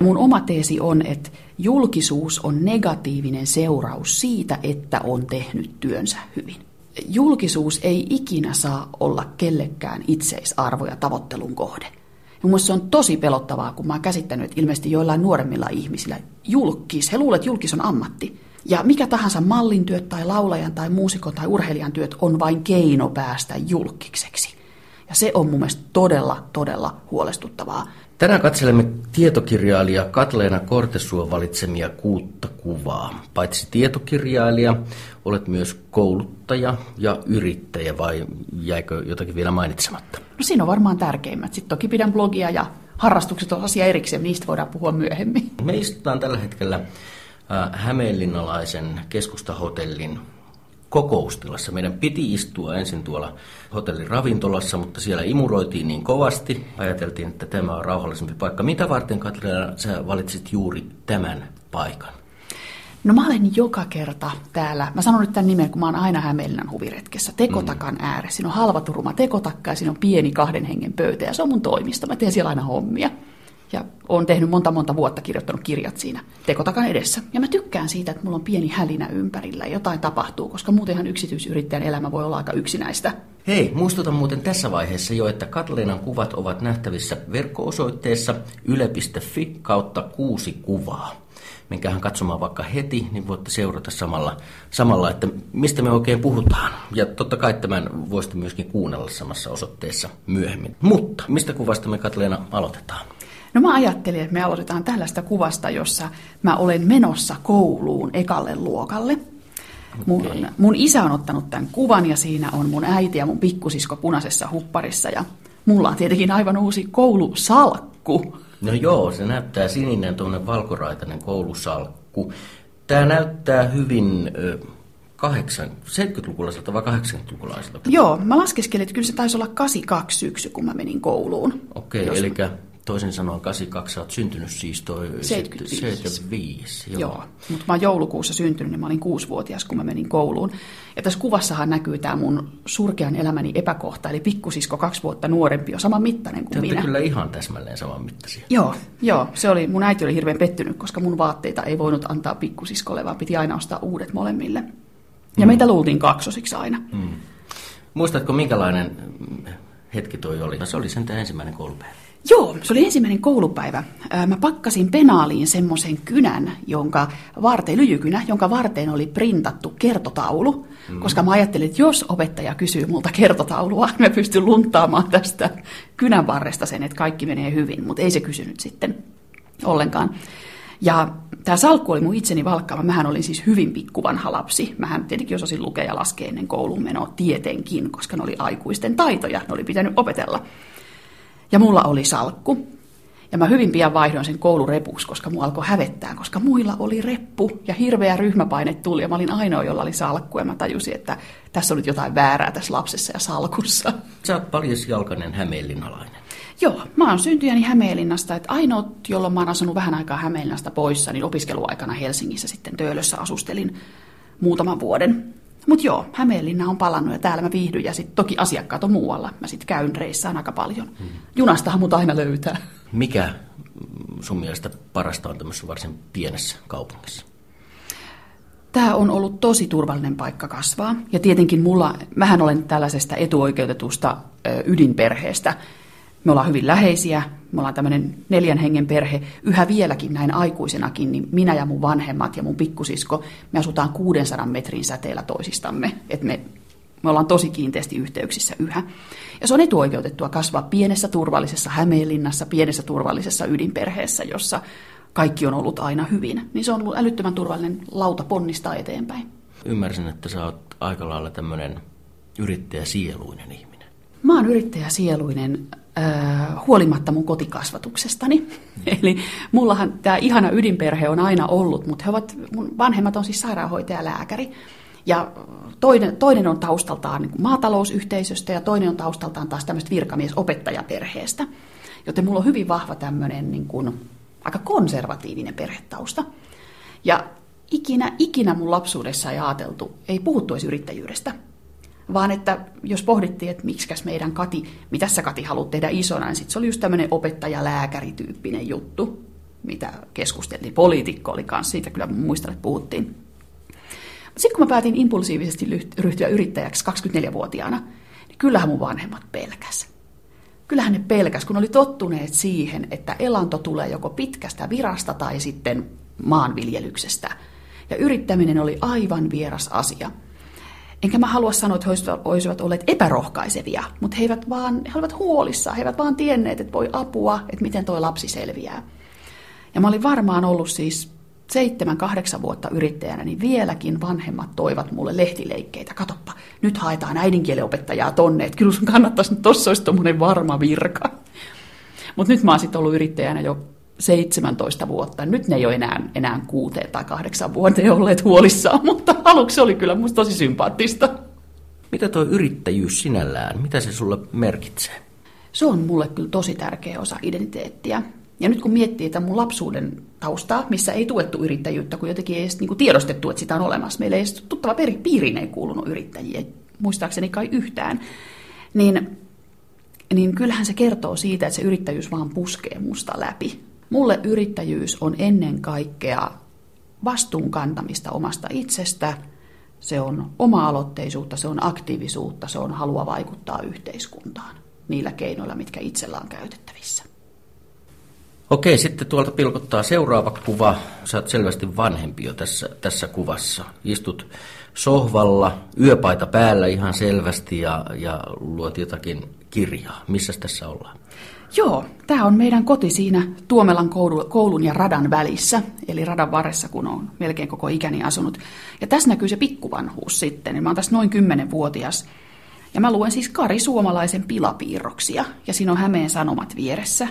Mun oma teesi on, että julkisuus on negatiivinen seuraus siitä, että on tehnyt työnsä hyvin. Julkisuus ei ikinä saa olla kellekään itseisarvo ja tavoittelun kohde. Mun se on tosi pelottavaa, kun mä oon käsittänyt, että ilmeisesti joillain nuoremmilla ihmisillä julkis, he luulevat, että julkis on ammatti. Ja mikä tahansa mallin työt tai laulajan tai muusikon tai urheilijan työt on vain keino päästä julkikseksi. Ja se on mun mielestä todella, todella huolestuttavaa. Tänään katselemme tietokirjailija Katleena Kortesuon valitsemia kuutta kuvaa. Paitsi tietokirjailija, olet myös kouluttaja ja yrittäjä, vai jäikö jotakin vielä mainitsematta? No siinä on varmaan tärkeimmät. Sitten toki pidän blogia ja harrastukset on asia erikseen, niistä voidaan puhua myöhemmin. Me istutaan tällä hetkellä Hämeenlinnalaisen keskustahotellin kokoustilassa. Meidän piti istua ensin tuolla hotellin ravintolassa, mutta siellä imuroitiin niin kovasti. Ajateltiin, että tämä on rauhallisempi paikka. Mitä varten, Katriina, sä valitsit juuri tämän paikan? No mä olen joka kerta täällä, mä sanon nyt tämän nimen, kun mä oon aina Hämeenlinnan huviretkessä, tekotakan mm. ääressä. Siinä on halvaturuma tekotakka ja siinä on pieni kahden hengen pöytä ja se on mun toimisto. Mä teen siellä aina hommia. Ja olen tehnyt monta monta vuotta kirjoittanut kirjat siinä tekotakan edessä. Ja mä tykkään siitä, että mulla on pieni hälinä ympärillä jotain tapahtuu, koska muutenhan yksityisyrittäjän elämä voi olla aika yksinäistä. Hei, muistutan muuten tässä vaiheessa jo, että Katleenan kuvat ovat nähtävissä verkko-osoitteessa yle.fi kautta kuusi kuvaa. Menkäähän katsomaan vaikka heti, niin voitte seurata samalla, samalla, että mistä me oikein puhutaan. Ja totta kai tämän voisitte myöskin kuunnella samassa osoitteessa myöhemmin. Mutta mistä kuvasta me Katleena aloitetaan? No mä ajattelin, että me aloitetaan tällaista kuvasta, jossa mä olen menossa kouluun ekalle luokalle. Mun, okay. mun isä on ottanut tämän kuvan ja siinä on mun äiti ja mun pikkusisko punaisessa hupparissa ja mulla on tietenkin aivan uusi koulusalkku. No joo, se näyttää sininen tuonne valkoraitainen koulusalkku. Tämä näyttää hyvin... 70-lukulaiselta vai 80-lukulaiselta? Joo, mä laskeskelin, että kyllä se taisi olla 82 syksy, kun mä menin kouluun. Okei, okay, eli toisin sanoen 82, sä oot syntynyt siis toi 75. 75 joo. joo. mutta mä oon joulukuussa syntynyt, niin mä olin kuusivuotias, kun mä menin kouluun. Ja tässä kuvassahan näkyy tämä mun surkean elämäni epäkohta, eli pikkusisko kaksi vuotta nuorempi on saman mittainen kuin Te minä. kyllä ihan täsmälleen saman mittaisia. Joo, joo, se oli, mun äiti oli hirveän pettynyt, koska mun vaatteita ei voinut antaa pikkusiskolle, vaan piti aina ostaa uudet molemmille. Ja mm. meitä luultiin kaksosiksi aina. Mm. Muistatko, minkälainen hetki toi oli? Se oli sen ensimmäinen koulupäivä. Joo, se oli ensimmäinen koulupäivä. Mä pakkasin penaaliin semmoisen kynän, jonka varteen, lyijykynä, jonka varteen oli printattu kertotaulu, mm. koska mä ajattelin, että jos opettaja kysyy multa kertotaulua, mä pystyn lunttaamaan tästä kynän varresta sen, että kaikki menee hyvin, mutta ei se kysynyt sitten ollenkaan. Ja tämä salkku oli mun itseni valkkaava. Mähän olin siis hyvin pikkuvanha lapsi. Mähän tietenkin osasin lukea ja laskea ennen koulun menoa tietenkin, koska ne oli aikuisten taitoja, ne oli pitänyt opetella. Ja mulla oli salkku. Ja mä hyvin pian vaihdoin sen koulurepuksi, koska mua alkoi hävettää, koska muilla oli reppu ja hirveä ryhmäpaine tuli. Ja mä olin ainoa, jolla oli salkku ja mä tajusin, että tässä on nyt jotain väärää tässä lapsessa ja salkussa. Sä oot paljasjalkainen hämeenlinnalainen. Joo, mä oon syntyjäni Hämeenlinnasta, että ainoat, jolloin mä oon asunut vähän aikaa Hämeenlinnasta poissa, niin opiskeluaikana Helsingissä sitten Töölössä asustelin muutaman vuoden. Mutta joo, Hämeenlinna on palannut ja täällä mä viihdyn ja sitten toki asiakkaat on muualla. Mä sitten käyn reissaan aika paljon. Hmm. Junastahan mut aina löytää. Mikä sun mielestä parasta on tämmöisessä varsin pienessä kaupungissa? Tämä on ollut tosi turvallinen paikka kasvaa. Ja tietenkin mulla, mähän olen tällaisesta etuoikeutetusta ydinperheestä, me ollaan hyvin läheisiä, me ollaan tämmöinen neljän hengen perhe, yhä vieläkin näin aikuisenakin, niin minä ja mun vanhemmat ja mun pikkusisko, me asutaan 600 metrin säteellä toisistamme, että me, me ollaan tosi kiinteästi yhteyksissä yhä. Ja se on etuoikeutettua kasvaa pienessä turvallisessa Hämeenlinnassa, pienessä turvallisessa ydinperheessä, jossa kaikki on ollut aina hyvin, niin se on ollut älyttömän turvallinen lauta ponnistaa eteenpäin. Ymmärsin, että sä oot aika lailla tämmöinen yrittäjäsieluinen ihminen. Mä oon yrittäjäsieluinen huolimatta mun kotikasvatuksestani. Mm. Eli mullahan tämä ihana ydinperhe on aina ollut, mutta he ovat, mun vanhemmat on siis sairaanhoitaja lääkäri. Ja toinen, toinen on taustaltaan niin maatalousyhteisöstä ja toinen on taustaltaan taas tämmöistä virkamiesopettajaperheestä. Joten mulla on hyvin vahva tämmöinen niin kuin, aika konservatiivinen perhetausta. Ja ikinä, ikinä mun lapsuudessa ei ajateltu, ei puhuttu edes yrittäjyydestä vaan että jos pohdittiin, että miksikäs meidän Kati, mitä sä Kati haluat tehdä isona, niin sit se oli just tämmöinen opettaja-lääkärityyppinen juttu. mitä keskusteltiin. Poliitikko oli kanssa, siitä kyllä muistan, että puhuttiin. Sitten kun mä päätin impulsiivisesti ryhtyä yrittäjäksi 24-vuotiaana, niin kyllähän mun vanhemmat pelkäs. Kyllähän ne pelkäs, kun oli tottuneet siihen, että elanto tulee joko pitkästä virasta tai sitten maanviljelyksestä. Ja yrittäminen oli aivan vieras asia. Enkä mä halua sanoa, että he olisivat olleet epärohkaisevia, mutta he eivät vaan, he olivat huolissaan, he eivät vaan tienneet, että voi apua, että miten tuo lapsi selviää. Ja mä olin varmaan ollut siis seitsemän, kahdeksan vuotta yrittäjänä, niin vieläkin vanhemmat toivat mulle lehtileikkeitä. Katoppa, nyt haetaan äidinkieliopettajaa tonne, että kyllä sun kannattaisi, että tossa olisi varma virka. Mutta nyt mä oon sitten ollut yrittäjänä jo 17 vuotta. Nyt ne ei ole enää, enää kuuteen tai kahdeksan vuoteen olleet huolissaan, mutta aluksi oli kyllä musta tosi sympaattista. Mitä tuo yrittäjyys sinällään, mitä se sulle merkitsee? Se on mulle kyllä tosi tärkeä osa identiteettiä. Ja nyt kun miettii että mun lapsuuden taustaa, missä ei tuettu yrittäjyyttä, kun jotenkin ei edes niin kuin tiedostettu, että sitä on olemassa. Meillä ei edes tuttava piiriin ei kuulunut yrittäjiä, muistaakseni kai yhtään. Niin, niin kyllähän se kertoo siitä, että se yrittäjyys vaan puskee musta läpi. Mulle yrittäjyys on ennen kaikkea vastuun kantamista omasta itsestä, se on oma-aloitteisuutta, se on aktiivisuutta, se on halua vaikuttaa yhteiskuntaan niillä keinoilla, mitkä itsellä on käytettävissä. Okei, sitten tuolta pilkottaa seuraava kuva. Sä oot selvästi vanhempi jo tässä, tässä kuvassa. Istut sohvalla, yöpaita päällä ihan selvästi ja, ja luot jotakin kirjaa. Missä tässä ollaan? Joo, tämä on meidän koti siinä Tuomelan koulun ja radan välissä, eli radan varressa, kun on melkein koko ikäni asunut. Ja tässä näkyy se pikkuvanhuus sitten, mä oon tässä noin 10-vuotias. Ja mä luen siis Kari Suomalaisen pilapiirroksia, ja siinä on Hämeen Sanomat vieressä.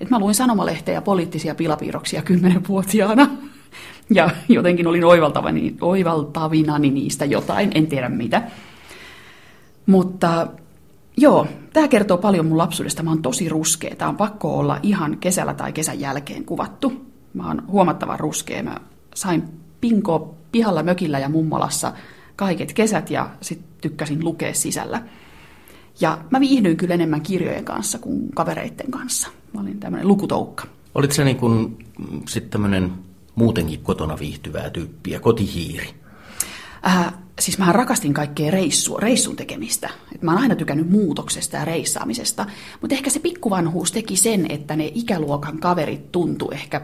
Et mä luin sanomalehteä ja poliittisia pilapiirroksia 10-vuotiaana. Ja jotenkin olin oivaltavani, oivaltavinani niistä jotain, en tiedä mitä. Mutta Joo, tämä kertoo paljon mun lapsuudesta. Mä oon tosi ruskea. Tämä on pakko olla ihan kesällä tai kesän jälkeen kuvattu. Mä oon huomattavan ruskea. Mä sain pinko pihalla mökillä ja mummolassa kaiket kesät ja sitten tykkäsin lukea sisällä. Ja mä viihdyin kyllä enemmän kirjojen kanssa kuin kavereiden kanssa. Mä olin tämmöinen lukutoukka. Olit se niin kuin sitten tämmöinen muutenkin kotona viihtyvää tyyppiä, kotihiiri? Äh, siis mä rakastin kaikkea reissua, reissun tekemistä. Et mä oon aina tykännyt muutoksesta ja reissaamisesta. Mutta ehkä se pikkuvanhuus teki sen, että ne ikäluokan kaverit tuntu ehkä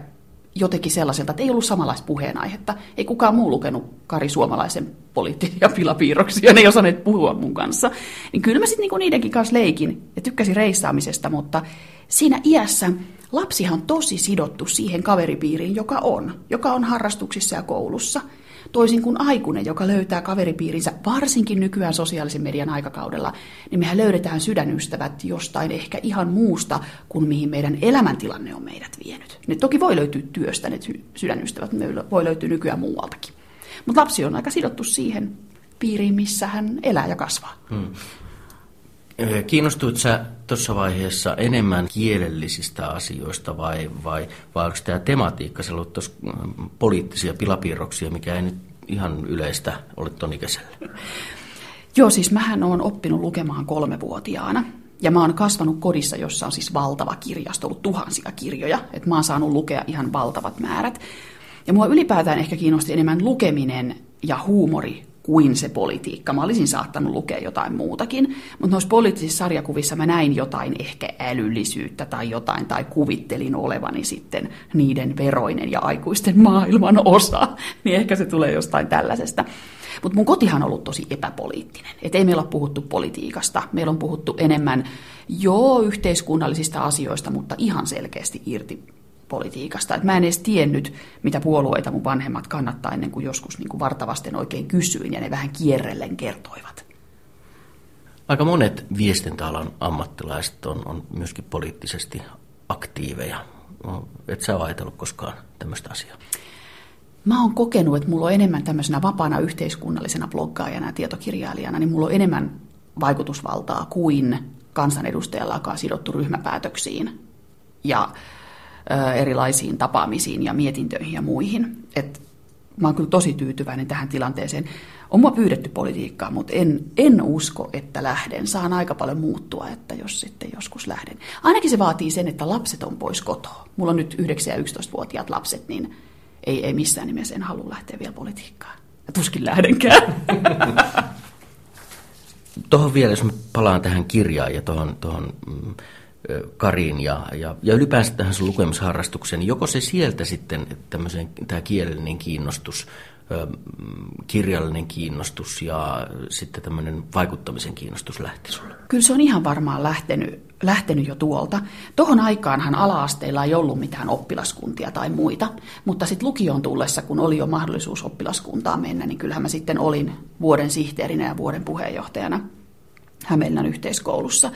jotenkin sellaiselta, että ei ollut samanlaista puheenaihetta. Ei kukaan muu lukenut Kari Suomalaisen poliittisia pilapiirroksia, ne ei osanneet puhua mun kanssa. Niin kyllä mä sitten niinku niidenkin kanssa leikin ja tykkäsin reissaamisesta, mutta siinä iässä lapsihan on tosi sidottu siihen kaveripiiriin, joka on, joka on harrastuksissa ja koulussa – Toisin kuin aikuinen, joka löytää kaveripiirinsä, varsinkin nykyään sosiaalisen median aikakaudella, niin mehän löydetään sydänystävät jostain ehkä ihan muusta kuin mihin meidän elämäntilanne on meidät vienyt. Ne toki voi löytyä työstä, ne sydänystävät voi löytyä nykyään muualtakin. Mutta lapsi on aika sidottu siihen piiriin, missä hän elää ja kasvaa. Hmm. Kiinnostuit sä tuossa vaiheessa enemmän kielellisistä asioista vai, vai, vai onko tämä tematiikka, se ollut mm, poliittisia pilapiirroksia, mikä ei nyt ihan yleistä ole ton ikäisellä? Joo, siis mähän olen oppinut lukemaan kolmevuotiaana. Ja mä oon kasvanut kodissa, jossa on siis valtava kirjasto, ollut tuhansia kirjoja. Että mä oon saanut lukea ihan valtavat määrät. Ja mua ylipäätään ehkä kiinnosti enemmän lukeminen ja huumori kuin se politiikka. Mä olisin saattanut lukea jotain muutakin, mutta noissa poliittisissa sarjakuvissa mä näin jotain ehkä älyllisyyttä tai jotain, tai kuvittelin olevani sitten niiden veroinen ja aikuisten maailman osa, niin ehkä se tulee jostain tällaisesta. Mutta mun kotihan on ollut tosi epäpoliittinen. Et ei meillä ole puhuttu politiikasta. Meillä on puhuttu enemmän jo yhteiskunnallisista asioista, mutta ihan selkeästi irti politiikasta. Et mä en edes tiennyt, mitä puolueita mun vanhemmat kannattaa ennen kuin joskus niin kuin vartavasten oikein kysyin ja ne vähän kierrellen kertoivat. Aika monet viestintäalan ammattilaiset on, on myöskin poliittisesti aktiiveja. No, et sä ole ajatellut koskaan tämmöistä asiaa? Mä oon kokenut, että mulla on enemmän tämmöisenä vapaana yhteiskunnallisena bloggaajana ja tietokirjailijana, niin mulla on enemmän vaikutusvaltaa kuin kansanedustajalla, joka on sidottu ryhmäpäätöksiin. Ja erilaisiin tapaamisiin ja mietintöihin ja muihin. Et mä oon kyllä tosi tyytyväinen tähän tilanteeseen. On mua pyydetty politiikkaa, mutta en, en usko, että lähden. Saan aika paljon muuttua, että jos sitten joskus lähden. Ainakin se vaatii sen, että lapset on pois kotoa. Mulla on nyt 9- ja 11-vuotiaat lapset, niin ei, ei missään nimessä en halua lähteä vielä politiikkaan. Ja tuskin lähdenkään. Tuohon vielä, jos mä palaan tähän kirjaan ja tuohon, tuohon mm, Karin ja, ja, ja ylipäänsä tähän sun lukemisharrastukseen, niin joko se sieltä sitten tämmöisen, tämä kielellinen kiinnostus, kirjallinen kiinnostus ja sitten tämmöinen vaikuttamisen kiinnostus lähti sulle? Kyllä se on ihan varmaan lähtenyt, lähtenyt jo tuolta. Tohon aikaanhan ala-asteilla ei ollut mitään oppilaskuntia tai muita, mutta sitten lukioon tullessa, kun oli jo mahdollisuus oppilaskuntaan mennä, niin kyllähän mä sitten olin vuoden sihteerinä ja vuoden puheenjohtajana Hämeenlinnan yhteiskoulussa.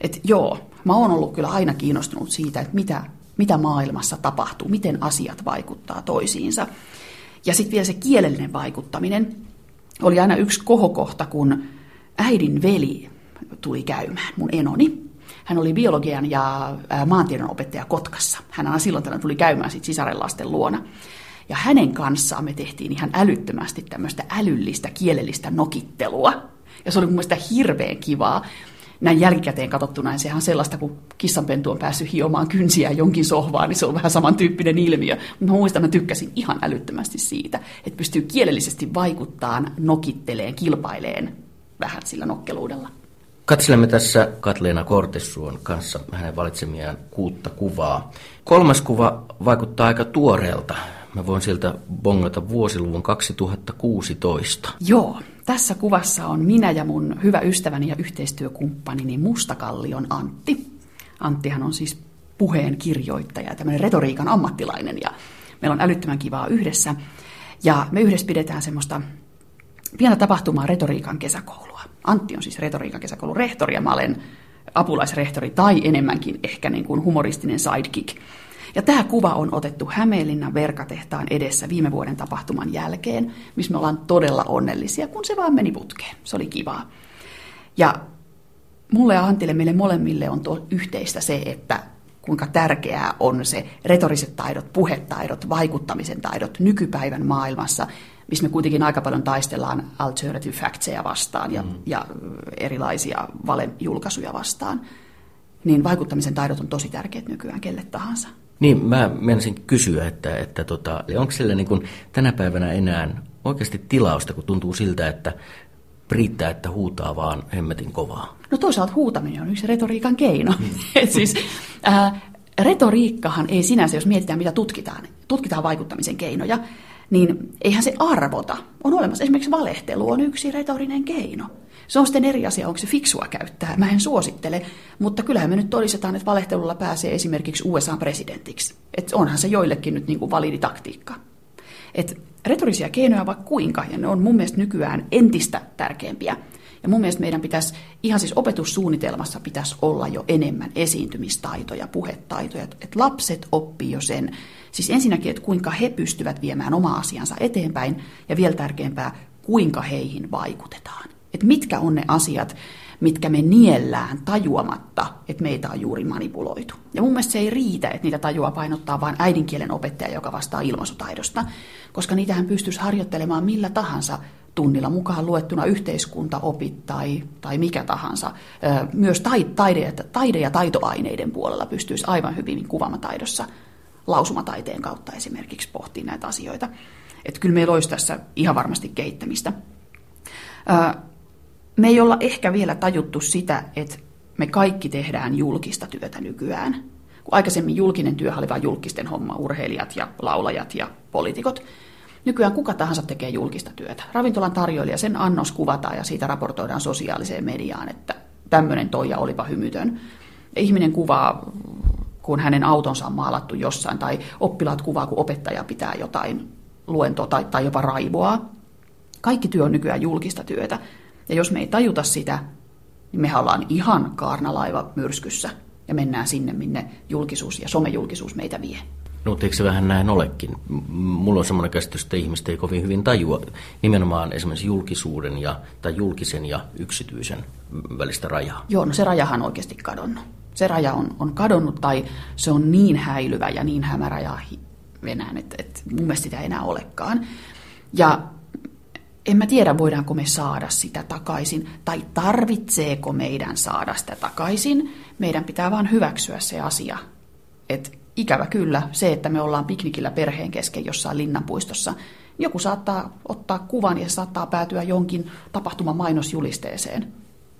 Et joo, mä oon ollut kyllä aina kiinnostunut siitä, että mitä, mitä maailmassa tapahtuu, miten asiat vaikuttaa toisiinsa. Ja sitten vielä se kielellinen vaikuttaminen oli aina yksi kohokohta, kun äidin veli tuli käymään, mun enoni. Hän oli biologian ja maantiedon opettaja Kotkassa. Hän aina silloin tällöin tuli käymään sit sisarelasten luona. Ja hänen kanssaan me tehtiin ihan älyttömästi tämmöistä älyllistä kielellistä nokittelua. Ja se oli mun mielestä hirveän kivaa näin jälkikäteen katsottuna, niin sehän on sellaista, kun kissanpentu on päässyt hiomaan kynsiä jonkin sohvaan, niin se on vähän samantyyppinen ilmiö. Mutta mä muistan, että mä tykkäsin ihan älyttömästi siitä, että pystyy kielellisesti vaikuttaan, nokitteleen, kilpaileen vähän sillä nokkeluudella. Katselemme tässä Katleena Kortessuon kanssa hänen valitsemiaan kuutta kuvaa. Kolmas kuva vaikuttaa aika tuoreelta. Mä voin sieltä bongata vuosiluvun 2016. Joo, tässä kuvassa on minä ja mun hyvä ystäväni ja yhteistyökumppanini Mustakallion Antti. Anttihan on siis puheen kirjoittaja ja tämmöinen retoriikan ammattilainen ja meillä on älyttömän kivaa yhdessä. Ja me yhdessä pidetään semmoista pientä tapahtumaa retoriikan kesäkoulua. Antti on siis retoriikan kesäkoulun rehtori ja mä olen apulaisrehtori tai enemmänkin ehkä niin kuin humoristinen sidekick. Ja tämä kuva on otettu Hämeenlinnan verkatehtaan edessä viime vuoden tapahtuman jälkeen, missä me ollaan todella onnellisia, kun se vaan meni putkeen. Se oli kivaa. Ja mulle ja Antille, meille molemmille on tuo yhteistä se, että kuinka tärkeää on se retoriset taidot, puhetaidot, vaikuttamisen taidot nykypäivän maailmassa, missä me kuitenkin aika paljon taistellaan alternative factseja vastaan ja, mm. ja erilaisia valejulkaisuja vastaan. Niin vaikuttamisen taidot on tosi tärkeät nykyään kelle tahansa. Niin, mä menisin kysyä, että, että tota, onko sillä niin kuin tänä päivänä enää oikeasti tilausta, kun tuntuu siltä, että riittää, että huutaa vaan hemmetin kovaa? No toisaalta huutaminen on yksi retoriikan keino. Mm. Siis, äh, retoriikkahan ei sinänsä, jos mietitään mitä tutkitaan, tutkitaan vaikuttamisen keinoja, niin eihän se arvota. On olemassa esimerkiksi valehtelu on yksi retorinen keino. Se on sitten eri asia, onko se fiksua käyttää. Mä en suosittele, mutta kyllähän me nyt todistetaan, että valehtelulla pääsee esimerkiksi USA-presidentiksi. Et onhan se joillekin nyt niin kuin validi taktiikka. Et retorisia keinoja vaikka kuinka, ja ne on mun mielestä nykyään entistä tärkeämpiä. Ja mun mielestä meidän pitäisi, ihan siis opetussuunnitelmassa pitäisi olla jo enemmän esiintymistaitoja, puhetaitoja, että lapset oppii jo sen. Siis ensinnäkin, että kuinka he pystyvät viemään omaa asiansa eteenpäin, ja vielä tärkeämpää, kuinka heihin vaikutetaan. Että mitkä on ne asiat, mitkä me niellään tajuamatta, että meitä on juuri manipuloitu. Ja mun mielestä se ei riitä, että niitä tajua painottaa vain äidinkielen opettaja, joka vastaa ilmaisutaidosta, koska niitähän pystyisi harjoittelemaan millä tahansa tunnilla mukaan luettuna yhteiskuntaopit tai, tai mikä tahansa. Myös taide, taide ja taitoaineiden puolella pystyisi aivan hyvin kuvamataidossa lausumataiteen kautta esimerkiksi pohtia näitä asioita. Että kyllä meillä olisi tässä ihan varmasti kehittämistä me ei olla ehkä vielä tajuttu sitä, että me kaikki tehdään julkista työtä nykyään. Kun aikaisemmin julkinen työ oli vain julkisten homma, urheilijat ja laulajat ja poliitikot. Nykyään kuka tahansa tekee julkista työtä. Ravintolan tarjoilija, sen annos kuvataan ja siitä raportoidaan sosiaaliseen mediaan, että tämmöinen toija olipa hymytön. Ihminen kuvaa, kun hänen autonsa on maalattu jossain, tai oppilaat kuvaa, kun opettaja pitää jotain luentoa tai, tai jopa raivoaa. Kaikki työ on nykyään julkista työtä. Ja jos me ei tajuta sitä, niin me ollaan ihan kaarnalaiva myrskyssä ja mennään sinne, minne julkisuus ja somejulkisuus meitä vie. No eikö se vähän näin olekin? Mulla on semmoinen käsitys, että ihmiset ei kovin hyvin tajua nimenomaan esimerkiksi julkisuuden ja, tai julkisen ja yksityisen välistä rajaa. Joo, no se rajahan on oikeasti kadonnut. Se raja on, on kadonnut tai se on niin häilyvä ja niin hämärä ja enää, että, että mun mielestä sitä ei enää olekaan. Ja en mä tiedä, voidaanko me saada sitä takaisin, tai tarvitseeko meidän saada sitä takaisin. Meidän pitää vaan hyväksyä se asia, että ikävä kyllä se, että me ollaan piknikillä perheen kesken jossain linnanpuistossa, joku saattaa ottaa kuvan ja saattaa päätyä jonkin tapahtuman mainosjulisteeseen,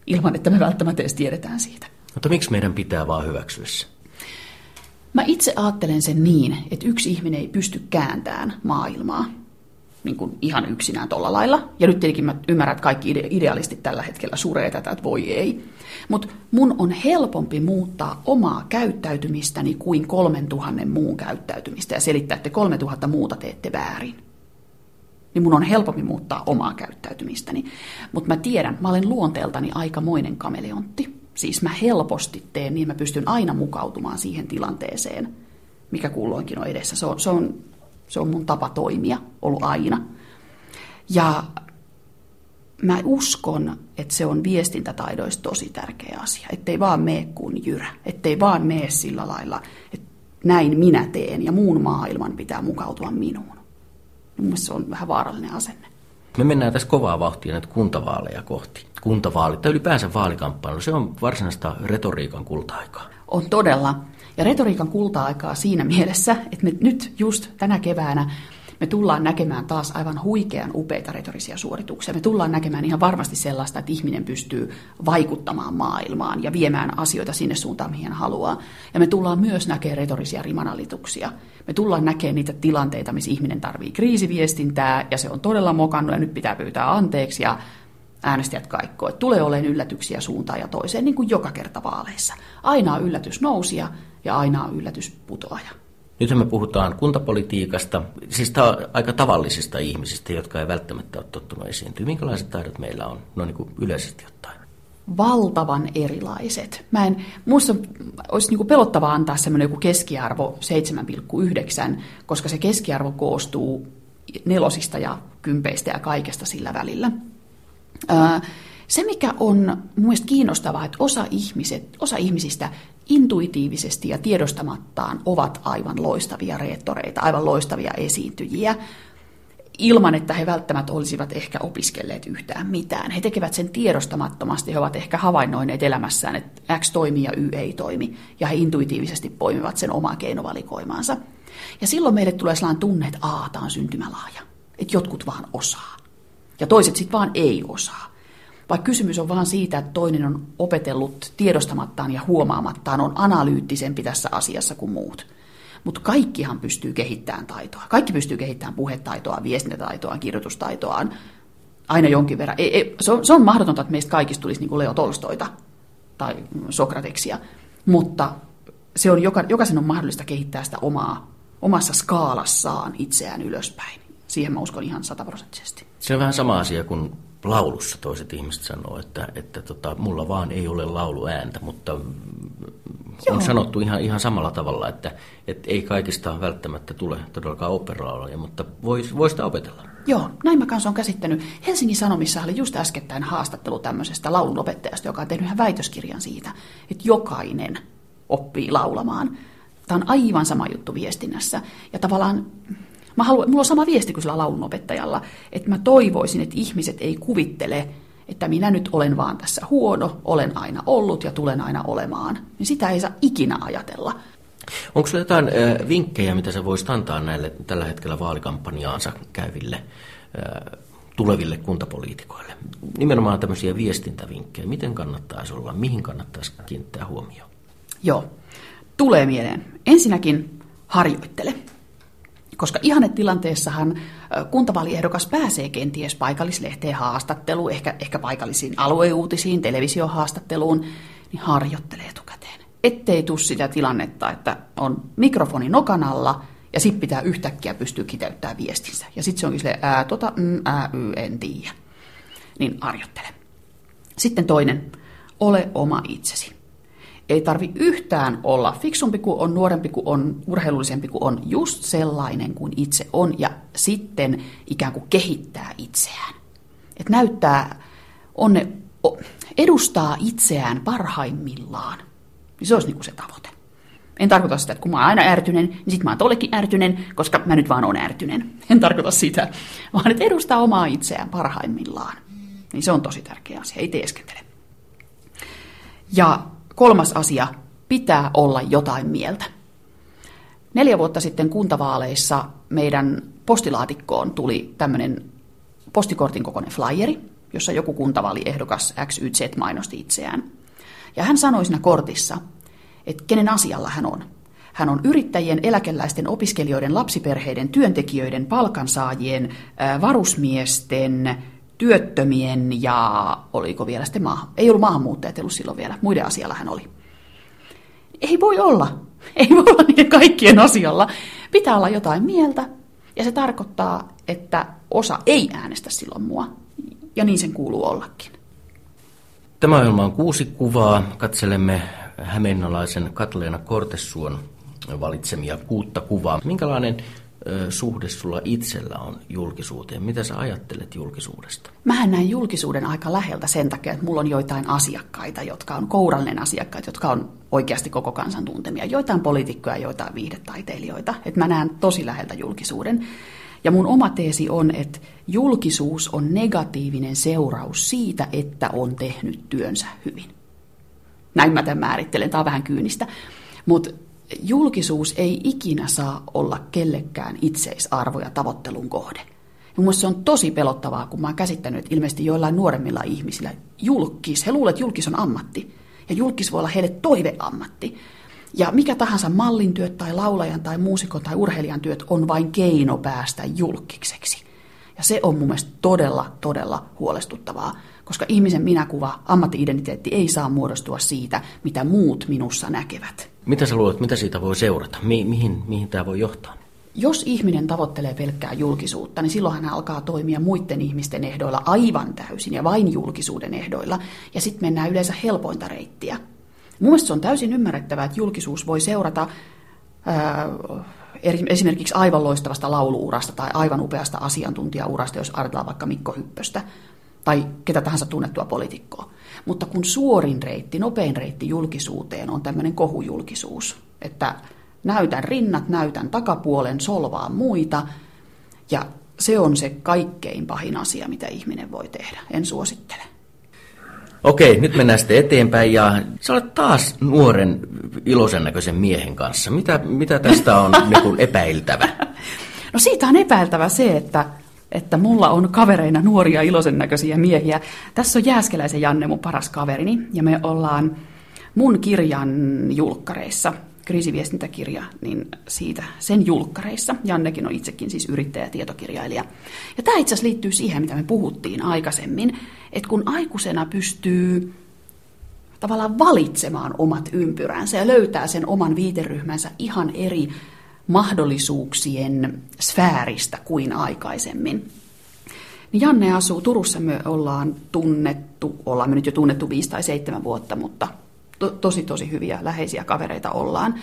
ilman että me välttämättä edes tiedetään siitä. Mutta miksi meidän pitää vaan hyväksyä se? Mä itse ajattelen sen niin, että yksi ihminen ei pysty kääntämään maailmaa niin kuin ihan yksinään tuolla lailla. Ja nyt tietenkin mä ymmärrän, että kaikki idealistit tällä hetkellä suree tätä, että voi ei. Mutta mun on helpompi muuttaa omaa käyttäytymistäni kuin kolmen tuhannen muun käyttäytymistä ja selittää, että kolme tuhatta muuta teette väärin. Niin mun on helpompi muuttaa omaa käyttäytymistäni. Mutta mä tiedän, mä olen luonteeltani aikamoinen kameleontti. Siis mä helposti teen, niin mä pystyn aina mukautumaan siihen tilanteeseen, mikä kulloinkin on edessä. Se on, se on, se on mun tapa toimia ollut aina. Ja mä uskon, että se on viestintätaidoista tosi tärkeä asia. Ettei vaan mene kuin jyrä. Ettei vaan mene sillä lailla, että näin minä teen ja muun maailman pitää mukautua minuun. Mun se on vähän vaarallinen asenne. Me mennään tässä kovaa vauhtia näitä kuntavaaleja kohti. Kuntavaalit tai ylipäänsä vaalikamppailu, se on varsinaista retoriikan kulta-aikaa. On todella. Ja retoriikan kulta-aikaa siinä mielessä, että me nyt just tänä keväänä me tullaan näkemään taas aivan huikean upeita retorisia suorituksia. Me tullaan näkemään ihan varmasti sellaista, että ihminen pystyy vaikuttamaan maailmaan ja viemään asioita sinne suuntaan, mihin haluaa. Ja me tullaan myös näkemään retorisia rimanalituksia. Me tullaan näkemään niitä tilanteita, missä ihminen tarvii kriisiviestintää ja se on todella mokannut ja nyt pitää pyytää anteeksi ja äänestäjät kaikkoa. Että tulee olemaan yllätyksiä suuntaan ja toiseen, niin kuin joka kerta vaaleissa. Aina on yllätys nousia ja aina on yllätys putoaja. Nyt me puhutaan kuntapolitiikasta, siis ta- aika tavallisista ihmisistä, jotka ei välttämättä ole tottunut esiintyä. Minkälaiset taidot meillä on, no niin kuin yleisesti ottaen? Valtavan erilaiset. Mä en, musta olisi niin kuin pelottavaa antaa semmoinen joku keskiarvo 7,9, koska se keskiarvo koostuu nelosista ja kympeistä ja kaikesta sillä välillä. Se, mikä on mun mielestä kiinnostavaa, että osa, ihmiset, osa ihmisistä intuitiivisesti ja tiedostamattaan ovat aivan loistavia reettoreita, aivan loistavia esiintyjiä, ilman että he välttämättä olisivat ehkä opiskelleet yhtään mitään. He tekevät sen tiedostamattomasti, he ovat ehkä havainnoineet elämässään, että X toimii ja Y ei toimi, ja he intuitiivisesti poimivat sen omaa keinovalikoimaansa. Ja silloin meille tulee sellainen tunne, että A, tämä on syntymälaaja, että jotkut vaan osaa, ja toiset sitten vaan ei osaa. Vaikka kysymys on vaan siitä, että toinen on opetellut tiedostamattaan ja huomaamattaan, on analyyttisempi tässä asiassa kuin muut. Mutta kaikkihan pystyy kehittämään taitoa. Kaikki pystyy kehittämään puhetaitoa, viestintätaitoa, kirjoitustaitoaan aina jonkin verran. Ei, ei, se, on, se on mahdotonta, että meistä kaikista tulisi niin kuin Leo Tolstoita tai Sokrateksia, mutta se on, joka, jokaisen on mahdollista kehittää sitä omaa, omassa skaalassaan itseään ylöspäin. Siihen mä uskon ihan sataprosenttisesti. Se on vähän sama asia kuin laulussa toiset ihmiset sanoo, että, että tota, mulla vaan ei ole lauluääntä, mutta Joo. on sanottu ihan, ihan samalla tavalla, että, että ei kaikista välttämättä tule todellakaan operaaloja, mutta voi, voi sitä opetella. Joo, näin mä kanssa olen käsittänyt. Helsingin Sanomissa oli just äskettäin haastattelu tämmöisestä laulunopettajasta, joka on tehnyt ihan väitöskirjan siitä, että jokainen oppii laulamaan. Tämä on aivan sama juttu viestinnässä. Ja tavallaan Mä haluan, mulla on sama viesti kuin sillä laulunopettajalla, että mä toivoisin, että ihmiset ei kuvittele, että minä nyt olen vaan tässä huono, olen aina ollut ja tulen aina olemaan. Niin sitä ei saa ikinä ajatella. Onko sinulla jotain äh, vinkkejä, mitä sä voisit antaa näille tällä hetkellä vaalikampanjaansa käyville äh, tuleville kuntapoliitikoille? Nimenomaan tämmöisiä viestintävinkkejä. Miten kannattaisi olla, mihin kannattaisi kiinnittää huomioon? Joo, tulee mieleen. Ensinnäkin harjoittele. Koska ihannetilanteessahan kuntavaaliehdokas pääsee kenties paikallislehteen haastatteluun, ehkä, ehkä paikallisiin alueuutisiin, televisiohaastatteluun, niin harjoittelee etukäteen. Ettei tule sitä tilannetta, että on mikrofoni nokan alla ja sitten pitää yhtäkkiä pystyä kiteyttämään viestinsä. Ja sitten se onkin silleen, ää, tota, mm, ää, y, en tiedä. Niin harjoittele. Sitten toinen, ole oma itsesi. Ei tarvi yhtään olla fiksumpi kuin on, nuorempi kuin on, urheilullisempi kuin on, just sellainen kuin itse on ja sitten ikään kuin kehittää itseään. Et näyttää, on ne, edustaa itseään parhaimmillaan. Niin se olisi niin kuin se tavoite. En tarkoita sitä, että kun mä oon aina ärtynen, niin sit mä oon tollekin ärtynen, koska mä nyt vaan oon ärtynen. En tarkoita sitä, vaan että edustaa omaa itseään parhaimmillaan. Niin se on tosi tärkeä asia, ei teeskentele. Ja kolmas asia, pitää olla jotain mieltä. Neljä vuotta sitten kuntavaaleissa meidän postilaatikkoon tuli tämmöinen postikortin kokoinen flyeri, jossa joku kuntavaaliehdokas XYZ mainosti itseään. Ja hän sanoi siinä kortissa, että kenen asialla hän on. Hän on yrittäjien, eläkeläisten, opiskelijoiden, lapsiperheiden, työntekijöiden, palkansaajien, varusmiesten, työttömien ja oliko vielä sitten maahan. Ei ollut maahanmuuttajat, ollut silloin vielä. Muiden asialla hän oli. Ei voi olla. Ei voi olla niiden kaikkien asialla. Pitää olla jotain mieltä. Ja se tarkoittaa, että osa ei äänestä silloin mua. Ja niin sen kuuluu ollakin. Tämä ohjelma on kuusi kuvaa. Katselemme hämeenalaisen Katleena Kortessuon valitsemia kuutta kuvaa. Minkälainen suhde sulla itsellä on julkisuuteen? Mitä sä ajattelet julkisuudesta? Mähän näen julkisuuden aika läheltä sen takia, että mulla on joitain asiakkaita, jotka on kourallinen asiakkaita, jotka on oikeasti koko kansan tuntemia. Joitain poliitikkoja, joitain viihdetaiteilijoita. Että mä näen tosi läheltä julkisuuden. Ja mun oma teesi on, että julkisuus on negatiivinen seuraus siitä, että on tehnyt työnsä hyvin. Näin mä tämän määrittelen, tämä on vähän kyynistä. Mutta julkisuus ei ikinä saa olla kellekään itseisarvo ja tavoittelun kohde. Ja se on tosi pelottavaa, kun mä oon käsittänyt, että ilmeisesti joillain nuoremmilla ihmisillä julkis, he luulevat, että julkis on ammatti. Ja julkis voi olla heille toiveammatti. Ja mikä tahansa mallin työt tai laulajan tai muusikon tai urheilijan työt on vain keino päästä julkiseksi. Ja se on mun mielestä todella, todella huolestuttavaa, koska ihmisen minäkuva, ammattiidentiteetti ei saa muodostua siitä, mitä muut minussa näkevät. Mitä sä luulet, mitä siitä voi seurata? Mi- mihin, mihin tämä voi johtaa? Jos ihminen tavoittelee pelkkää julkisuutta, niin silloin hän alkaa toimia muiden ihmisten ehdoilla aivan täysin ja vain julkisuuden ehdoilla. Ja sitten mennään yleensä helpointa reittiä. Mun se on täysin ymmärrettävää, että julkisuus voi seurata ää, esimerkiksi aivan loistavasta lauluurasta tai aivan upeasta asiantuntijaurasta, jos ajatellaan vaikka Mikko Hyppöstä tai ketä tahansa tunnettua poliitikkoa. Mutta kun suorin reitti, nopein reitti julkisuuteen on tämmöinen kohujulkisuus, että näytän rinnat, näytän takapuolen, solvaan muita, ja se on se kaikkein pahin asia, mitä ihminen voi tehdä. En suosittele. Okei, nyt mennään sitten eteenpäin ja sä olet taas nuoren iloisen näköisen miehen kanssa. Mitä, mitä tästä on niin epäiltävä? No siitä on epäiltävä se, että että mulla on kavereina nuoria iloisen näköisiä miehiä. Tässä on Jääskeläisen Janne, mun paras kaverini, ja me ollaan mun kirjan julkkareissa, kriisiviestintäkirja, niin siitä sen julkkareissa. Jannekin on itsekin siis yrittäjä ja tietokirjailija. Ja tämä itse asiassa liittyy siihen, mitä me puhuttiin aikaisemmin, että kun aikuisena pystyy tavallaan valitsemaan omat ympyränsä ja löytää sen oman viiteryhmänsä ihan eri mahdollisuuksien sfääristä kuin aikaisemmin. Niin Janne asuu Turussa, me ollaan tunnettu, ollaan me nyt jo tunnettu viisi tai seitsemän vuotta, mutta to, tosi tosi hyviä läheisiä kavereita ollaan.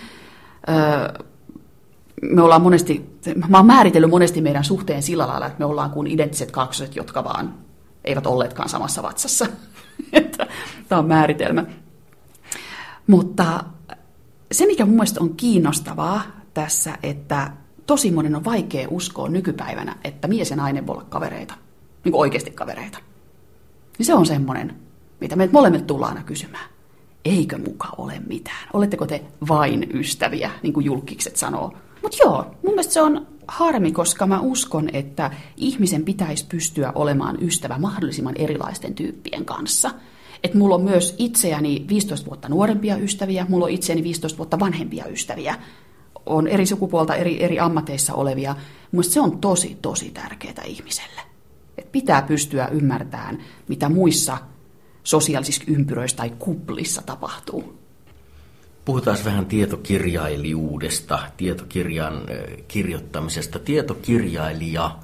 Öö, me ollaan monesti, mä oon määritellyt monesti meidän suhteen sillä lailla, että me ollaan kuin identtiset kaksoset, jotka vaan eivät olleetkaan samassa vatsassa. Tämä on määritelmä. Mutta se, mikä mun mielestä on kiinnostavaa tässä, että tosi monen on vaikea uskoa nykypäivänä, että mies ja nainen voi olla kavereita, niin kuin oikeasti kavereita. Niin se on semmoinen, mitä meiltä molemmat tullaan aina kysymään. Eikö muka ole mitään? Oletteko te vain ystäviä, niin kuin julkikset sanoo? Mutta joo, mun mielestä se on harmi, koska mä uskon, että ihmisen pitäisi pystyä olemaan ystävä mahdollisimman erilaisten tyyppien kanssa. Että mulla on myös itseäni 15 vuotta nuorempia ystäviä, mulla on itseäni 15 vuotta vanhempia ystäviä on eri sukupuolta, eri, eri ammateissa olevia. Mielestäni se on tosi, tosi tärkeää ihmiselle. Et pitää pystyä ymmärtämään, mitä muissa sosiaalisissa ympyröissä tai kuplissa tapahtuu. Puhutaan vähän tietokirjailijuudesta, tietokirjan kirjoittamisesta. Tietokirjailija